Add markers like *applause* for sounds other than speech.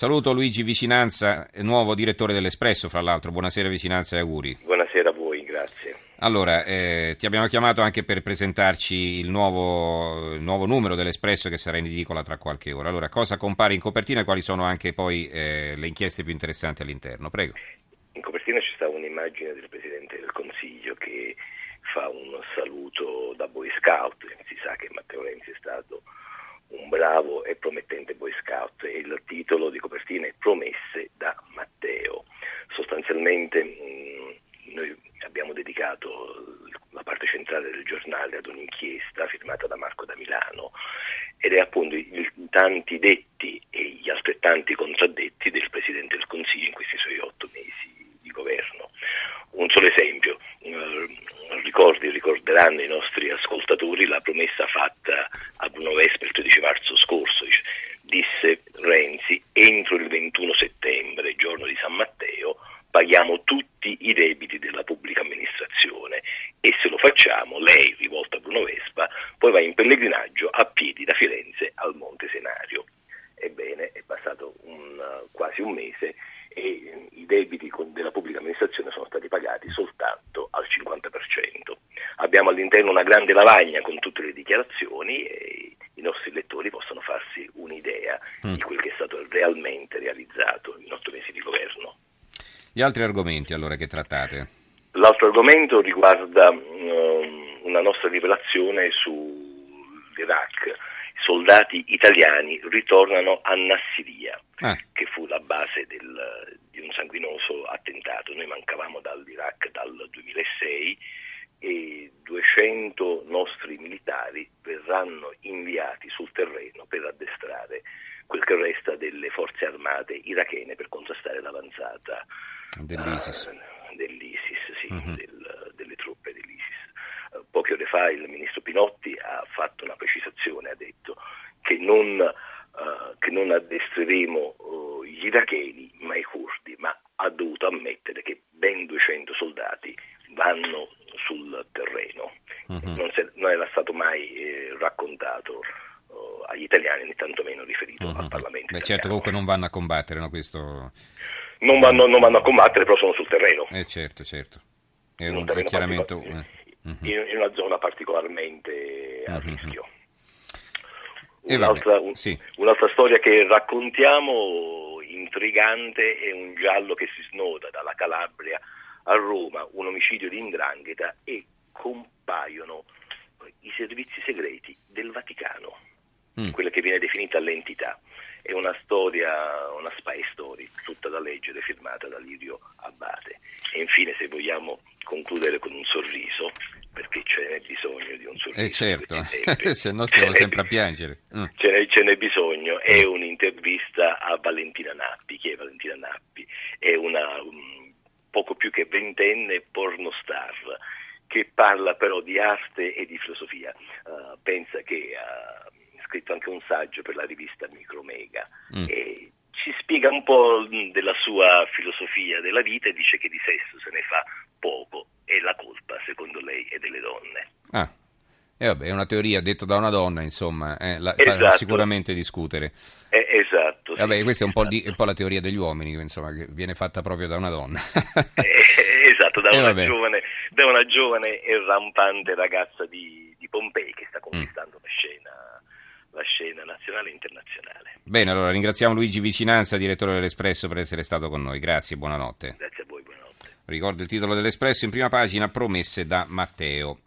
Saluto Luigi Vicinanza, nuovo direttore dell'Espresso, fra l'altro. Buonasera Vicinanza e auguri. Buonasera a voi, grazie. Allora, eh, ti abbiamo chiamato anche per presentarci il nuovo, il nuovo, numero dell'Espresso che sarà in edicola tra qualche ora. Allora, cosa compare in copertina e quali sono anche poi eh, le inchieste più interessanti all'interno? Prego. In copertina ci sta un'immagine del Presidente del Consiglio che fa un saluto da Boy Scout. Si sa che Matteo Renzi è stato un bravo e promettente Boy Scout e il titolo di copertina è Promesse da Matteo. Sostanzialmente mh, noi abbiamo dedicato la parte centrale del giornale ad un'inchiesta firmata da Marco da Milano ed è appunto i tanti detti e gli altrettanti contraddetti del Presidente del Consiglio in questi suoi otto mesi di governo. Un solo esempio, eh, ricordi, ricorderanno i nostri ascoltatori la promessa fatta a Bruno Vespa il 13 marzo scorso, disse Renzi, entro il 21 settembre, giorno di San Matteo, paghiamo tutti i debiti della pubblica amministrazione e facciamo, lei, rivolta a Bruno Vespa, poi va in pellegrinaggio a piedi da Firenze al Monte Senario. Ebbene, è passato un, quasi un mese e i debiti della pubblica amministrazione sono stati pagati soltanto al 50%. Abbiamo all'interno una grande lavagna con tutte le dichiarazioni e i nostri lettori possono farsi un'idea mm. di quel che è stato realmente realizzato in otto mesi di governo. Gli altri argomenti allora che trattate? L'altro argomento riguarda um, una nostra rivelazione sull'Iraq. I soldati italiani ritornano a Nassiria, ah. che fu la base del, di un sanguinoso attentato. Noi mancavamo dall'Iraq dal 2006 e 200 nostri militari verranno inviati sul terreno per addestrare quel che resta delle forze armate irachene per contrastare l'avanzata dell'ISIS, uh, sì, uh-huh. del, delle truppe dell'ISIS. Uh, poche ore fa il ministro Pinotti ha fatto una precisazione, ha detto che non, uh, che non addestreremo gli iracheni ma i curdi, ma ha dovuto ammettere che ben 200 soldati vanno sul terreno. Uh-huh. Non, se, non, era stato mai eh, raccontato agli italiani, né tantomeno riferito uh-huh. al Parlamento. Beh, certo, comunque non vanno a combattere, no? Questo non vanno, non vanno, a combattere, però sono sul terreno. Eh certo, certo. È, un, è chiaramente... Uh-huh. In, in, una zona particolarmente a uh-huh. rischio. Un'altra, un, sì. un'altra, storia che raccontiamo intrigante è un giallo che si snoda dalla Calabria a Roma, un omicidio di indrangheta e compaiono i servizi segreti del Vaticano, mm. quella che viene definita l'entità è una storia, una spy story, tutta da leggere, firmata da Lirio Abbate. E infine, se vogliamo concludere con un sorriso, perché ce n'è bisogno di un sorriso. Eh certo, *laughs* se no stiamo *laughs* sempre a piangere. Mm. Ce, n'è, ce n'è bisogno, è mm. un'intervista a Valentina Nappi. Chi è Valentina Nappi? È una um, poco più che ventenne pornostar che parla però di arte e di filosofia. Uh, pensa che uh, scritto anche un saggio per la rivista Micromega mm. e ci spiega un po' della sua filosofia della vita e dice che di sesso se ne fa poco e la colpa, secondo lei, è delle donne. Ah. Eh vabbè, è una teoria detta da una donna, insomma, eh, la, esatto. fa sicuramente discutere. Eh, esatto. Vabbè, sì, questa è un, esatto. di, un, po la teoria degli uomini, insomma, che viene fatta proprio da una donna. eh, esatto, da *laughs* una, giovane, da una, giovane, e rampante ragazza di, di Pompei che sta mm. conquistando mm. la scena la scena nazionale e internazionale. Bene, allora ringraziamo Luigi Vicinanza, direttore dell'Espresso, per essere stato con noi. Grazie, buonanotte. Grazie a voi, buonanotte. Ricordo il titolo dell'Espresso in prima pagina, promesse da Matteo.